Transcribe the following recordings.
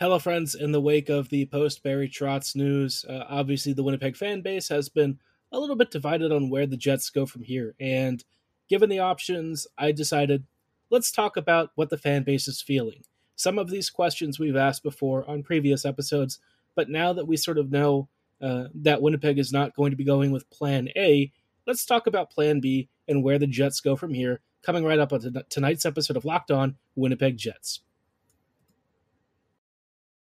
Hello, friends. In the wake of the post Barry Trotz news, uh, obviously the Winnipeg fan base has been a little bit divided on where the Jets go from here. And given the options, I decided let's talk about what the fan base is feeling. Some of these questions we've asked before on previous episodes, but now that we sort of know uh, that Winnipeg is not going to be going with Plan A, let's talk about Plan B and where the Jets go from here. Coming right up on tonight's episode of Locked On Winnipeg Jets.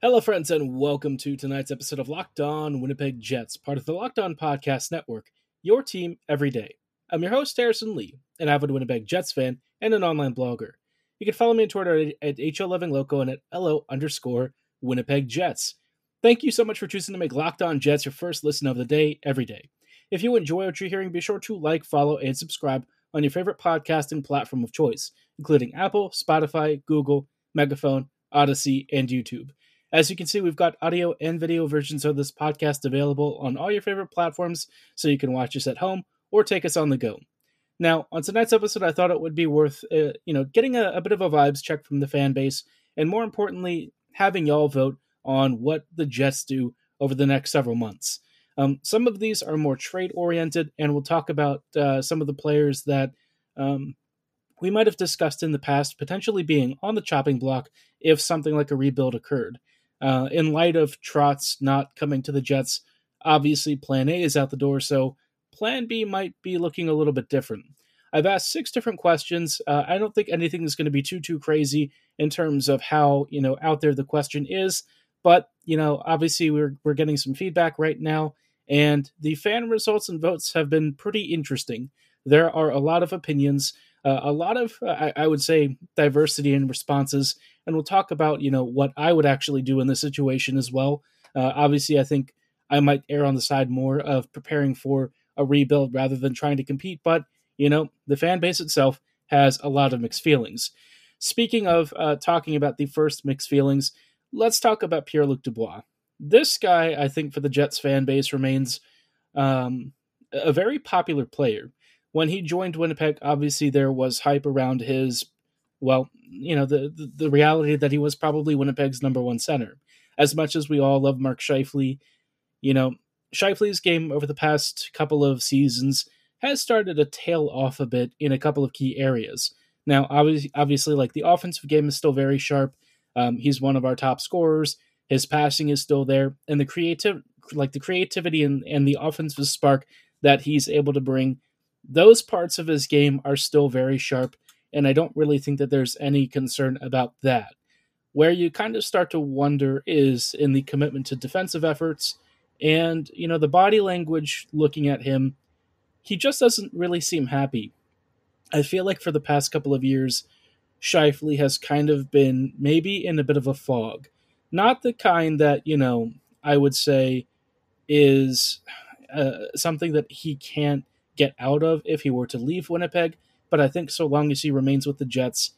Hello, friends, and welcome to tonight's episode of Locked On Winnipeg Jets, part of the Locked On Podcast Network, your team every day. I'm your host, Harrison Lee, an avid Winnipeg Jets fan and an online blogger. You can follow me on Twitter at HO11Loco and at LO underscore Winnipeg Jets. Thank you so much for choosing to make Locked On Jets your first listen of the day every day. If you enjoy what you're hearing, be sure to like, follow, and subscribe on your favorite podcasting platform of choice, including Apple, Spotify, Google, Megaphone, Audacy, and YouTube. As you can see, we've got audio and video versions of this podcast available on all your favorite platforms, so you can watch us at home or take us on the go. Now, on tonight's episode, I thought it would be worth, uh, you know, getting a, a bit of a vibes check from the fan base, and more importantly, having y'all vote on what the Jets do over the next several months. Um, some of these are more trade oriented, and we'll talk about uh, some of the players that um, we might have discussed in the past potentially being on the chopping block if something like a rebuild occurred. Uh, in light of Trotz not coming to the Jets, obviously Plan A is out the door, so Plan B might be looking a little bit different. I've asked six different questions. Uh, I don't think anything is going to be too too crazy in terms of how you know out there the question is, but you know obviously we're we're getting some feedback right now, and the fan results and votes have been pretty interesting. There are a lot of opinions, uh, a lot of I, I would say diversity in responses, and we'll talk about you know what I would actually do in this situation as well. Uh, obviously, I think I might err on the side more of preparing for a rebuild rather than trying to compete, but you know the fan base itself has a lot of mixed feelings. Speaking of uh, talking about the first mixed feelings, let's talk about Pierre Luc Dubois. This guy, I think, for the Jets fan base remains um, a very popular player. When he joined Winnipeg, obviously there was hype around his well, you know, the, the, the reality that he was probably Winnipeg's number one center. As much as we all love Mark Scheifele, you know, Scheifele's game over the past couple of seasons has started to tail off a bit in a couple of key areas. Now, obviously, obviously like the offensive game is still very sharp. Um, he's one of our top scorers. His passing is still there, and the creative, like the creativity and, and the offensive spark that he's able to bring, those parts of his game are still very sharp and I don't really think that there's any concern about that. Where you kind of start to wonder is in the commitment to defensive efforts and, you know, the body language looking at him, he just doesn't really seem happy. I feel like for the past couple of years, Scheifele has kind of been maybe in a bit of a fog. Not the kind that, you know, I would say is uh, something that he can't get out of if he were to leave Winnipeg, but I think so long as he remains with the Jets,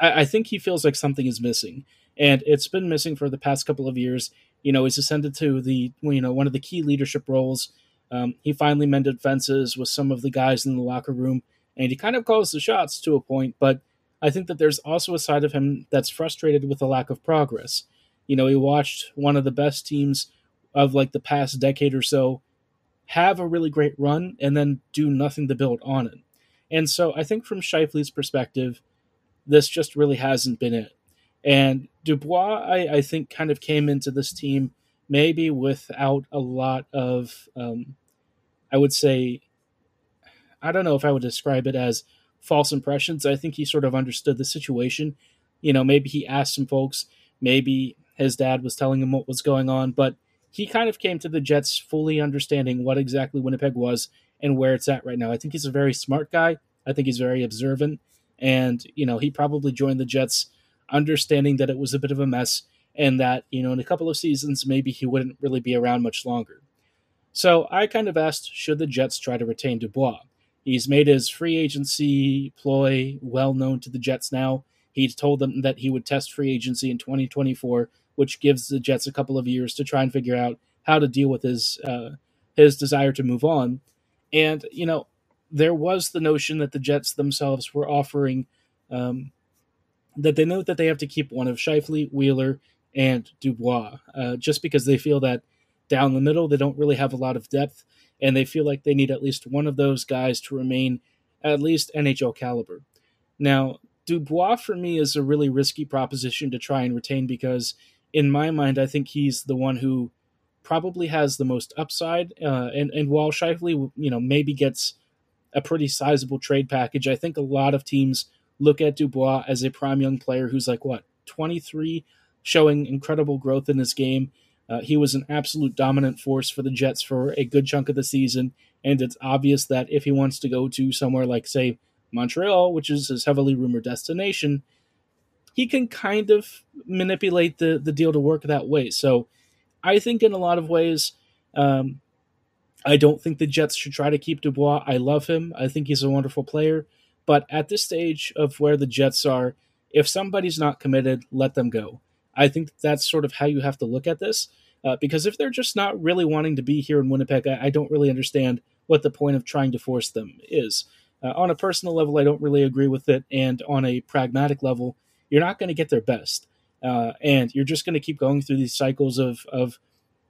I, I think he feels like something is missing, and it's been missing for the past couple of years. You know, he's ascended to the you know one of the key leadership roles. Um, he finally mended fences with some of the guys in the locker room, and he kind of calls the shots to a point. But I think that there's also a side of him that's frustrated with the lack of progress. You know, he watched one of the best teams of like the past decade or so have a really great run and then do nothing to build on it. And so I think from Scheifele's perspective, this just really hasn't been it. And Dubois, I, I think, kind of came into this team maybe without a lot of, um, I would say, I don't know if I would describe it as false impressions. I think he sort of understood the situation. You know, maybe he asked some folks, maybe his dad was telling him what was going on, but he kind of came to the Jets fully understanding what exactly Winnipeg was and where it's at right now. I think he's a very smart guy. I think he's very observant. And, you know, he probably joined the Jets understanding that it was a bit of a mess and that, you know, in a couple of seasons, maybe he wouldn't really be around much longer. So I kind of asked should the Jets try to retain Dubois? He's made his free agency ploy well known to the Jets now. He told them that he would test free agency in 2024, which gives the Jets a couple of years to try and figure out how to deal with his uh, his desire to move on. And you know, there was the notion that the Jets themselves were offering um, that they know that they have to keep one of Scheifele, Wheeler, and Dubois, uh, just because they feel that down the middle they don't really have a lot of depth, and they feel like they need at least one of those guys to remain at least NHL caliber. Now, Dubois for me is a really risky proposition to try and retain because, in my mind, I think he's the one who probably has the most upside. Uh, and and while Scheifele, you know, maybe gets a pretty sizable trade package, I think a lot of teams look at Dubois as a prime young player who's like what 23, showing incredible growth in his game. Uh, he was an absolute dominant force for the Jets for a good chunk of the season, and it's obvious that if he wants to go to somewhere like, say, Montreal, which is his heavily rumored destination, he can kind of manipulate the, the deal to work that way. So I think in a lot of ways, um, I don't think the Jets should try to keep Dubois. I love him. I think he's a wonderful player. But at this stage of where the Jets are, if somebody's not committed, let them go. I think that's sort of how you have to look at this. Uh, because if they're just not really wanting to be here in Winnipeg, I, I, don't really understand what the point of trying to force them is. Uh, on a personal level, I don't really agree with it, and on a pragmatic level, you're not going to get their best, uh, and you're just going to keep going through these cycles of of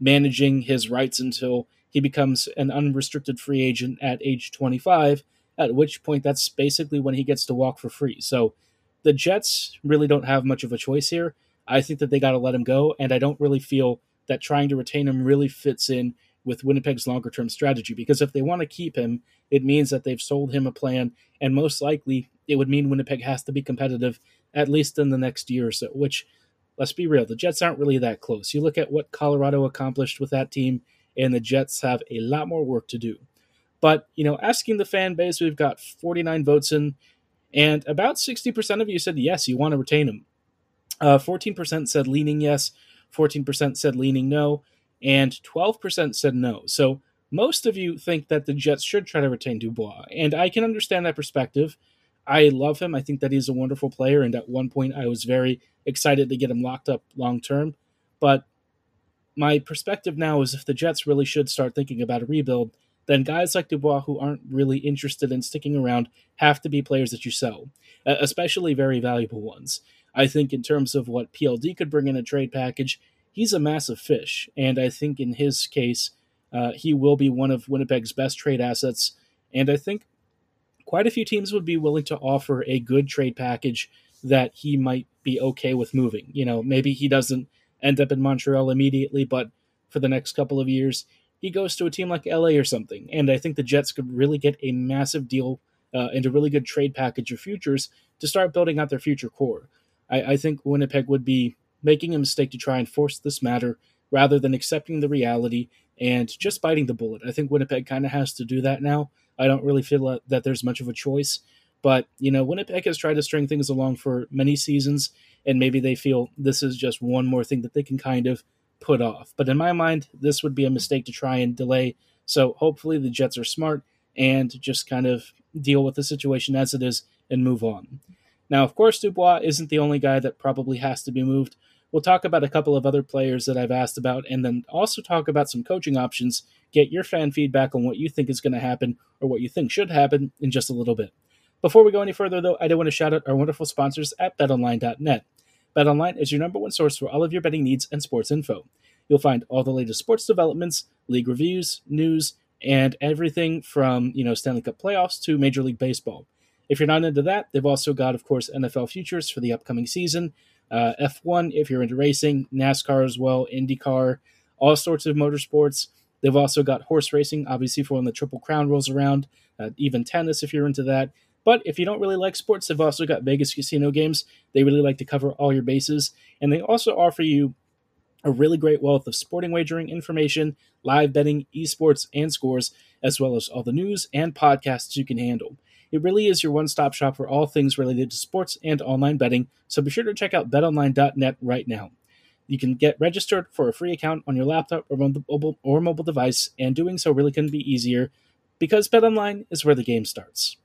managing his rights until he becomes an unrestricted free agent at age 25. At which point, that's basically when he gets to walk for free. So, the Jets really don't have much of a choice here. I think that they got to let him go, and I don't really feel that trying to retain him really fits in with Winnipeg's longer term strategy because if they want to keep him, it means that they've sold him a plan, and most likely it would mean Winnipeg has to be competitive at least in the next year or so, which, let's be real, the Jets aren't really that close. You look at what Colorado accomplished with that team, and the Jets have a lot more work to do. But, you know, asking the fan base, we've got 49 votes in, and about 60% of you said yes, you want to retain him. Uh, 14% said leaning yes, 14% said leaning no, and 12% said no. So most of you think that the Jets should try to retain Dubois, and I can understand that perspective. I love him. I think that he's a wonderful player, and at one point I was very excited to get him locked up long term. But my perspective now is if the Jets really should start thinking about a rebuild, then guys like Dubois who aren't really interested in sticking around have to be players that you sell, especially very valuable ones. I think in terms of what PLD could bring in a trade package, he's a massive fish, and I think in his case, uh, he will be one of Winnipeg's best trade assets. And I think quite a few teams would be willing to offer a good trade package that he might be okay with moving. You know, maybe he doesn't end up in Montreal immediately, but for the next couple of years, he goes to a team like LA or something. And I think the Jets could really get a massive deal uh, and a really good trade package of futures to start building out their future core. I, I think Winnipeg would be making a mistake to try and force this matter rather than accepting the reality and just biting the bullet. I think Winnipeg kind of has to do that now. I don't really feel that there's much of a choice. But, you know, Winnipeg has tried to string things along for many seasons, and maybe they feel this is just one more thing that they can kind of put off. But in my mind, this would be a mistake to try and delay. So hopefully the Jets are smart and just kind of deal with the situation as it is and move on. Now, of course, Dubois isn't the only guy that probably has to be moved. We'll talk about a couple of other players that I've asked about and then also talk about some coaching options, get your fan feedback on what you think is going to happen or what you think should happen in just a little bit. Before we go any further, though, I do want to shout out our wonderful sponsors at betonline.net. BetOnline is your number one source for all of your betting needs and sports info. You'll find all the latest sports developments, league reviews, news, and everything from, you know, Stanley Cup playoffs to Major League Baseball. If you're not into that, they've also got, of course, NFL futures for the upcoming season, uh, F1 if you're into racing, NASCAR as well, IndyCar, all sorts of motorsports. They've also got horse racing, obviously, for when the Triple Crown rolls around, uh, even tennis if you're into that. But if you don't really like sports, they've also got Vegas casino games. They really like to cover all your bases. And they also offer you a really great wealth of sporting wagering information, live betting, esports, and scores, as well as all the news and podcasts you can handle. It really is your one stop shop for all things related to sports and online betting, so be sure to check out betonline.net right now. You can get registered for a free account on your laptop or mobile, or mobile device, and doing so really couldn't be easier because BetOnline is where the game starts.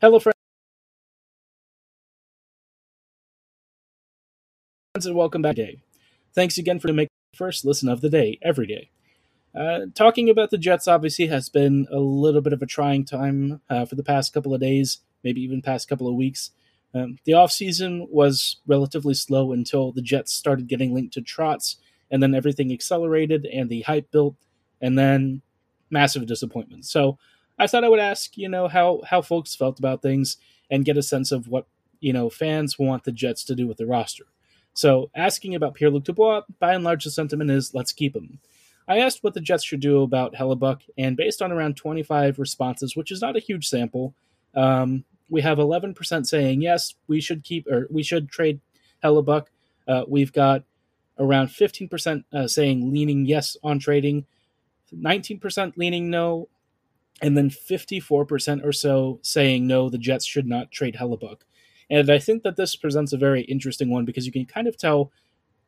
Hello, friends, and welcome back. Day. Thanks again for making the first listen of the day every day. Uh, talking about the Jets obviously has been a little bit of a trying time uh, for the past couple of days, maybe even past couple of weeks. Um, the offseason was relatively slow until the Jets started getting linked to Trotz, and then everything accelerated and the hype built, and then massive disappointment. So I thought I would ask, you know, how how folks felt about things and get a sense of what you know fans want the Jets to do with the roster. So asking about Pierre Luc Dubois, by and large, the sentiment is let's keep him. I asked what the Jets should do about Hellebuyck, and based on around 25 responses, which is not a huge sample, um, we have 11% saying yes, we should keep or we should trade Hellebuyck. Uh, we've got around 15% uh, saying leaning yes on trading, 19% leaning no, and then 54% or so saying no, the Jets should not trade Hellebuyck. And I think that this presents a very interesting one because you can kind of tell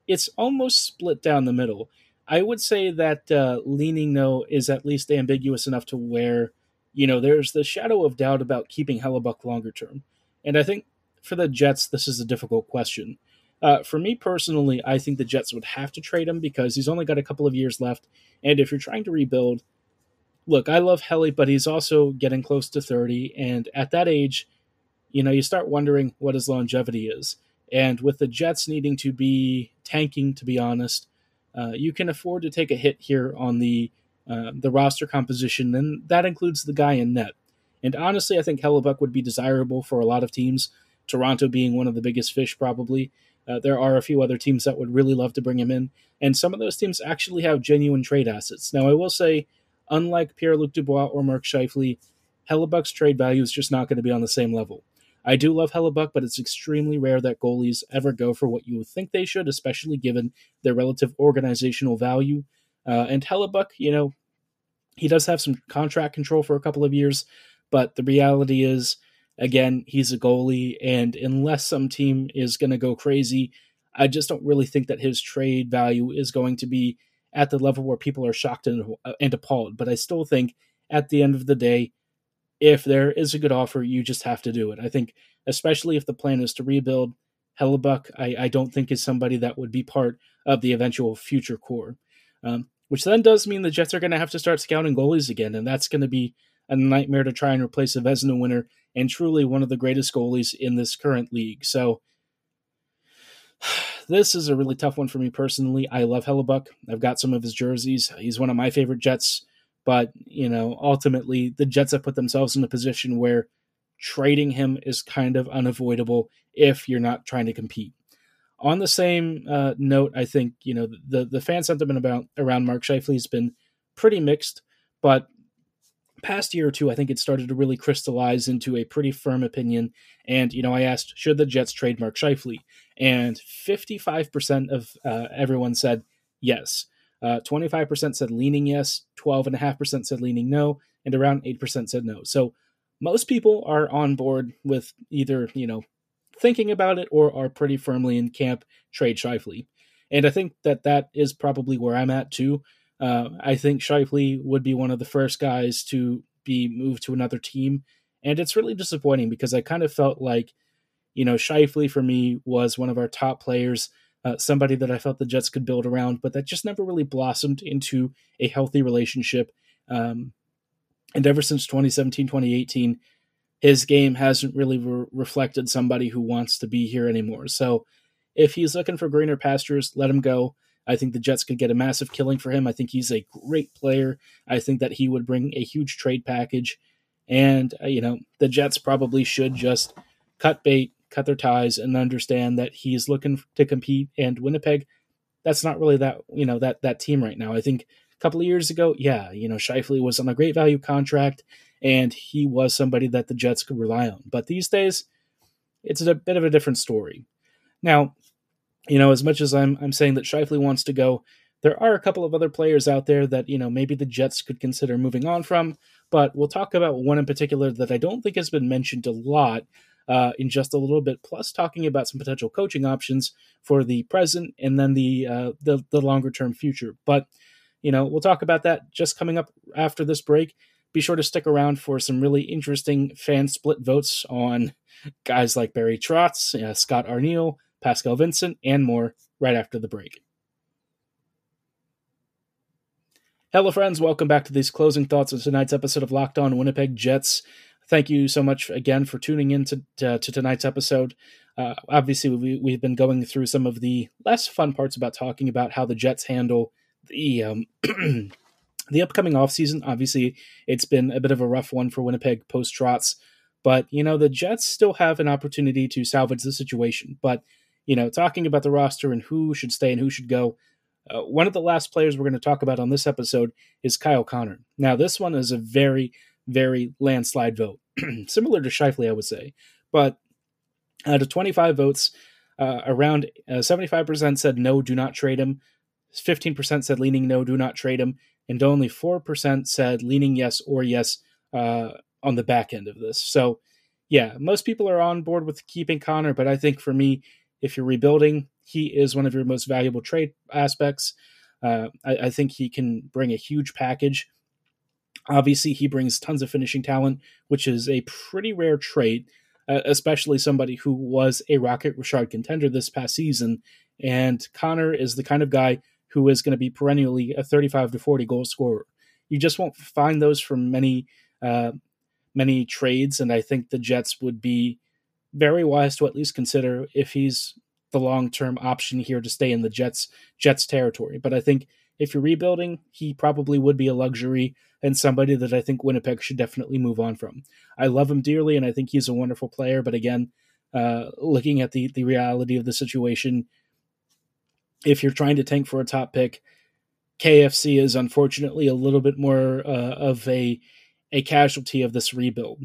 it's almost split down the middle. I would say that uh, leaning no is at least ambiguous enough to where you know, there's the shadow of doubt about keeping Hellebuyck longer term. And I think for the Jets, this is a difficult question. Uh, for me personally, I think the Jets would have to trade him because he's only got a couple of years left. And if you're trying to rebuild, look, I love Helly, but he's also getting close to 30. And at that age, you know, you start wondering what his longevity is. And with the Jets needing to be tanking, to be honest, uh, you can afford to take a hit here on the uh, the roster composition, and that includes the guy in net. And honestly, I think Hellebuyck would be desirable for a lot of teams, Toronto being one of the biggest fish, probably. Uh, there are a few other teams that would really love to bring him in, and some of those teams actually have genuine trade assets. Now, I will say, unlike Pierre Luc Dubois or Mark Scheifele, Hellebuyck's trade value is just not going to be on the same level. I do love Hellebuyck, but it's extremely rare that goalies ever go for what you would think they should, especially given their relative organizational value. Uh, and Hellebuyck, you know, he does have some contract control for a couple of years, but the reality is, again, he's a goalie, and unless some team is going to go crazy, I just don't really think that his trade value is going to be at the level where people are shocked and, uh, and appalled. But I still think at the end of the day, if there is a good offer, you just have to do it. I think, especially if the plan is to rebuild, Hellebuyck, I, I don't think is somebody that would be part of the eventual future core. Um, which then does mean the Jets are going to have to start scouting goalies again, and that's going to be a nightmare to try and replace a Vezina winner and truly one of the greatest goalies in this current league. So this is a really tough one for me personally. I love Hellebuyck. I've got some of his jerseys. He's one of my favorite Jets, but you know, ultimately the Jets have put themselves in a position where trading him is kind of unavoidable if you're not trying to compete on the same uh, note, I think you know the the fan sentiment about around Mark Scheifele has been pretty mixed, but past year or two, I think it started to really crystallize into a pretty firm opinion. And you know, I asked, should the Jets trade Mark Scheifele? And fifty five percent of uh, everyone said yes. Uh, Twenty five percent said leaning yes. Twelve and a half percent said leaning no, and around eight percent said no. So most people are on board with either you know thinking about it or are pretty firmly in camp trade Scheifele. And I think that that is probably where I'm at too. Uh, I think Scheifele would be one of the first guys to be moved to another team. And it's really disappointing because I kind of felt like, you know, Scheifele for me was one of our top players, uh, somebody that I felt the Jets could build around, but that just never really blossomed into a healthy relationship. Um, and ever since 2017, 2018, his game hasn't really re- reflected somebody who wants to be here anymore. So if he's looking for greener pastures, let him go. I think the Jets could get a massive killing for him. I think he's a great player. I think that he would bring a huge trade package. And, uh, you know, the Jets probably should just cut bait, cut their ties, and understand that he's looking to compete. And Winnipeg, that's not really that, you know, that, that team right now. I think a couple of years ago, yeah, you know, Scheifele was on a great value contract and he was somebody that the Jets could rely on. But these days, it's a bit of a different story. Now, you know, as much as I'm I'm saying that Scheifele wants to go, there are a couple of other players out there that you know maybe the Jets could consider moving on from. But we'll talk about one in particular that I don't think has been mentioned a lot. Uh, in just a little bit, plus talking about some potential coaching options for the present and then the uh, the, the longer term future. But you know, we'll talk about that just coming up after this break. Be sure to stick around for some really interesting fan split votes on guys like Barry Trotz, uh, Scott Arniel, Pascal Vincent, and more right after the break. Hello, friends. Welcome back to these closing thoughts of tonight's episode of Locked On Winnipeg Jets. Thank you so much again for tuning in to, to, to tonight's episode. Uh, obviously, we, we've been going through some of the less fun parts about talking about how the Jets handle the um, the upcoming offseason. Obviously, it's been a bit of a rough one for Winnipeg post Trotz, but you know the Jets still have an opportunity to salvage the situation. But you know, talking about the roster and who should stay and who should go. Uh, one of the last players we're going to talk about on this episode is Kyle Connor. Now, this one is a very, very landslide vote, similar to Scheifele, I would say. But out of 25 votes, uh, around uh, 75% said no, do not trade him. 15% said leaning no, do not trade him, and only 4% said leaning yes or yes uh, on the back end of this. So, yeah, most people are on board with keeping Connor, but I think for me, if you're rebuilding, he is one of your most valuable trade aspects. Uh, I, I think he can bring a huge package. Obviously, he brings tons of finishing talent, which is a pretty rare trait, uh, especially somebody who was a Rocket Richard contender this past season. And Connor is the kind of guy who is going to be perennially a 35 to 40 goal scorer. You just won't find those from many uh, many trades, and I think the Jets would be very wise to at least consider if he's the long term option here to stay in the Jets Jets territory. But I think if you're rebuilding, he probably would be a luxury and somebody that I think Winnipeg should definitely move on from. I love him dearly, and I think he's a wonderful player. But again, uh, looking at the the reality of the situation, if you're trying to tank for a top pick, KFC is unfortunately a little bit more uh, of a a casualty of this rebuild.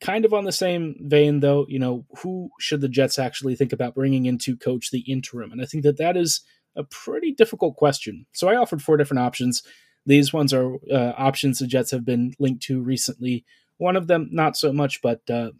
Kind of on the same vein, though, you know, who should the Jets actually think about bringing in to coach the interim? And I think that that is a pretty difficult question. So I offered four different options. These ones are uh, options the Jets have been linked to recently. One of them, not so much, but uh,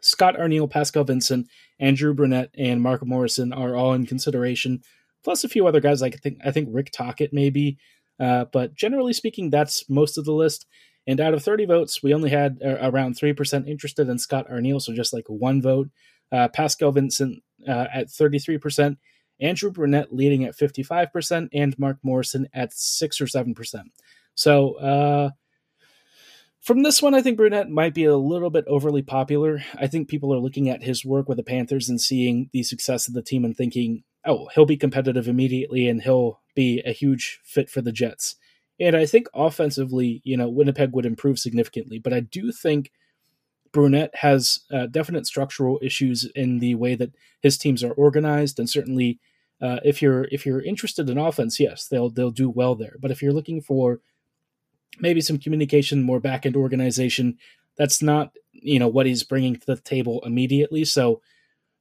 Scott Arniel, Pascal Vincent, Andrew Brunette, and Mark Morrison are all in consideration, plus a few other guys. Like I think I think Rick Tocchet maybe, uh, but generally speaking, that's most of the list. And out of 30 votes, we only had uh, around 3% interested in Scott Arniel, so just like one vote. Uh, Pascal Vincent uh, at 33%, Andrew Brunette leading at 55%, and Mark Morrison at 6 or 7%. So, uh, from this one, I think Brunette might be a little bit overly popular. I think people are looking at his work with the Panthers and seeing the success of the team and thinking, oh, he'll be competitive immediately and he'll be a huge fit for the Jets. And I think offensively, you know, Winnipeg would improve significantly. But I do think Brunette has uh, definite structural issues in the way that his teams are organized, and certainly, uh, if you're if you're interested in offense, yes, they'll they'll do well there. But if you're looking for maybe some communication, more back end organization. That's not you know what he's bringing to the table immediately. So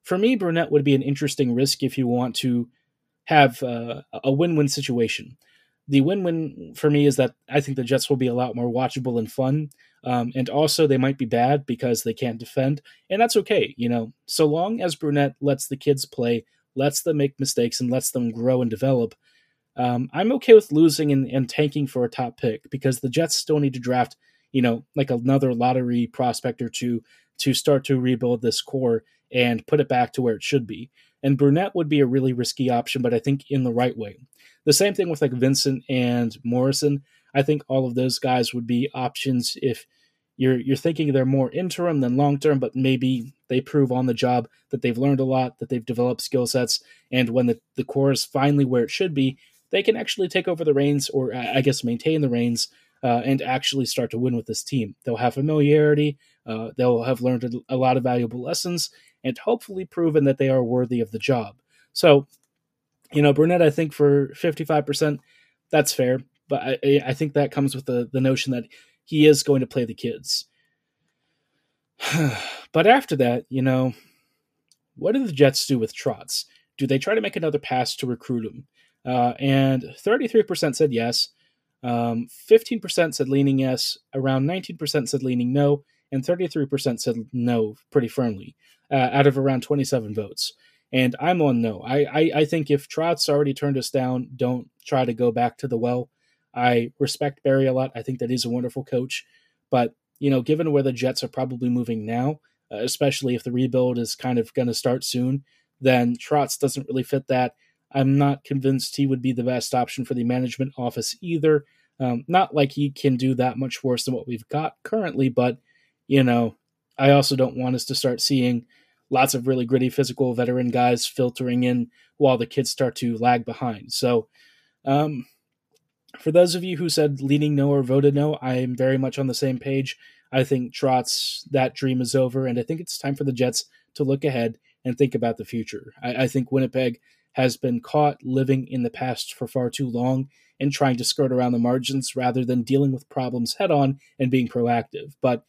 for me, Brunette would be an interesting risk if you want to have uh, a win win situation. The win win for me is that I think the Jets will be a lot more watchable and fun. Um, and also, they might be bad because they can't defend. And that's okay. You know, so long as Brunette lets the kids play, lets them make mistakes, and lets them grow and develop, um, I'm okay with losing and, and tanking for a top pick because the Jets still need to draft, you know, like another lottery prospect or two to start to rebuild this core and put it back to where it should be. And Brunette would be a really risky option, but I think in the right way. The same thing with like Vincent and Morrison. I think all of those guys would be options if you're you're thinking they're more interim than long term, but maybe they prove on the job that they've learned a lot, that they've developed skill sets, and when the, the core is finally where it should be, they can actually take over the reins, or I guess maintain the reins, uh, and actually start to win with this team. They'll have familiarity, uh, they'll have learned a lot of valuable lessons, and hopefully proven that they are worthy of the job. So, you know, Brunette, I think for 55%, that's fair, but I, I think that comes with the, the notion that he is going to play the kids. but after that, you know, what do the Jets do with Trotz? Do they try to make another pass to recruit him? Uh, and 33% said yes. Um, 15% said leaning yes. Around 19% said leaning no. and 33% said no pretty firmly uh, out of around 27 votes. And I'm on no. I, I, I think if Trotz already turned us down, don't try to go back to the well. I respect Barry a lot. I think that he's a wonderful coach. But, you know, given where the Jets are probably moving now, uh, especially if the rebuild is kind of going to start soon, then Trotz doesn't really fit that. I'm not convinced he would be the best option for the management office either. Um, not like he can do that much worse than what we've got currently, but, you know, I also don't want us to start seeing lots of really gritty physical veteran guys filtering in while the kids start to lag behind. So, um, for those of you who said leaning no or voted no, I am very much on the same page. I think Trotz, that dream is over, and I think it's time for the Jets to look ahead and think about the future. I, I think Winnipeg has been caught living in the past for far too long and trying to skirt around the margins rather than dealing with problems head on and being proactive. But,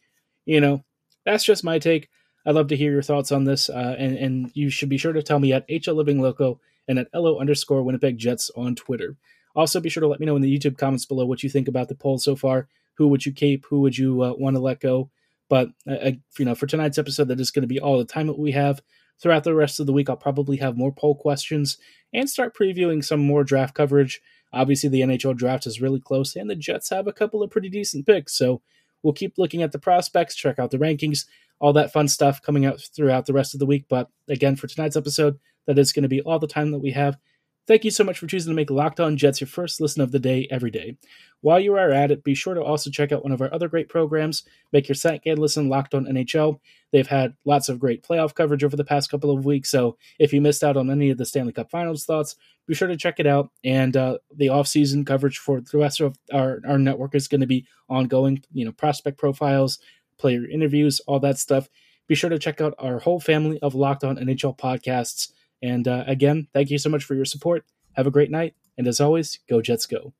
you know, that's just my take. I'd love to hear your thoughts on this, uh, and, and you should be sure to tell me at HL Living Loco and at LO underscore Winnipeg Jets on Twitter. Also, be sure to let me know in the YouTube comments below what you think about the poll so far. Who would you keep? Who would you uh, want to let go? But uh, you know, for tonight's episode, that is going to be all the time that we have. Throughout the rest of the week, I'll probably have more poll questions and start previewing some more draft coverage. Obviously, the NHL draft is really close, and the Jets have a couple of pretty decent picks. So we'll keep looking at the prospects, check out the rankings, all that fun stuff coming out throughout the rest of the week. But again, for tonight's episode, that is going to be all the time that we have. Thank you so much for choosing to make Locked On Jets your first listen of the day every day. While you are at it, be sure to also check out one of our other great programs. Make your second listen Locked On NHL. They've had lots of great playoff coverage over the past couple of weeks, so if you missed out on any of the Stanley Cup Finals thoughts, be sure to check it out. And uh, the off-season coverage for the rest of our, our network is going to be ongoing. You know, prospect profiles, player interviews, all that stuff. Be sure to check out our whole family of Locked On NHL podcasts and uh, again, thank you so much for your support. Have a great night. And as always, go Jets go.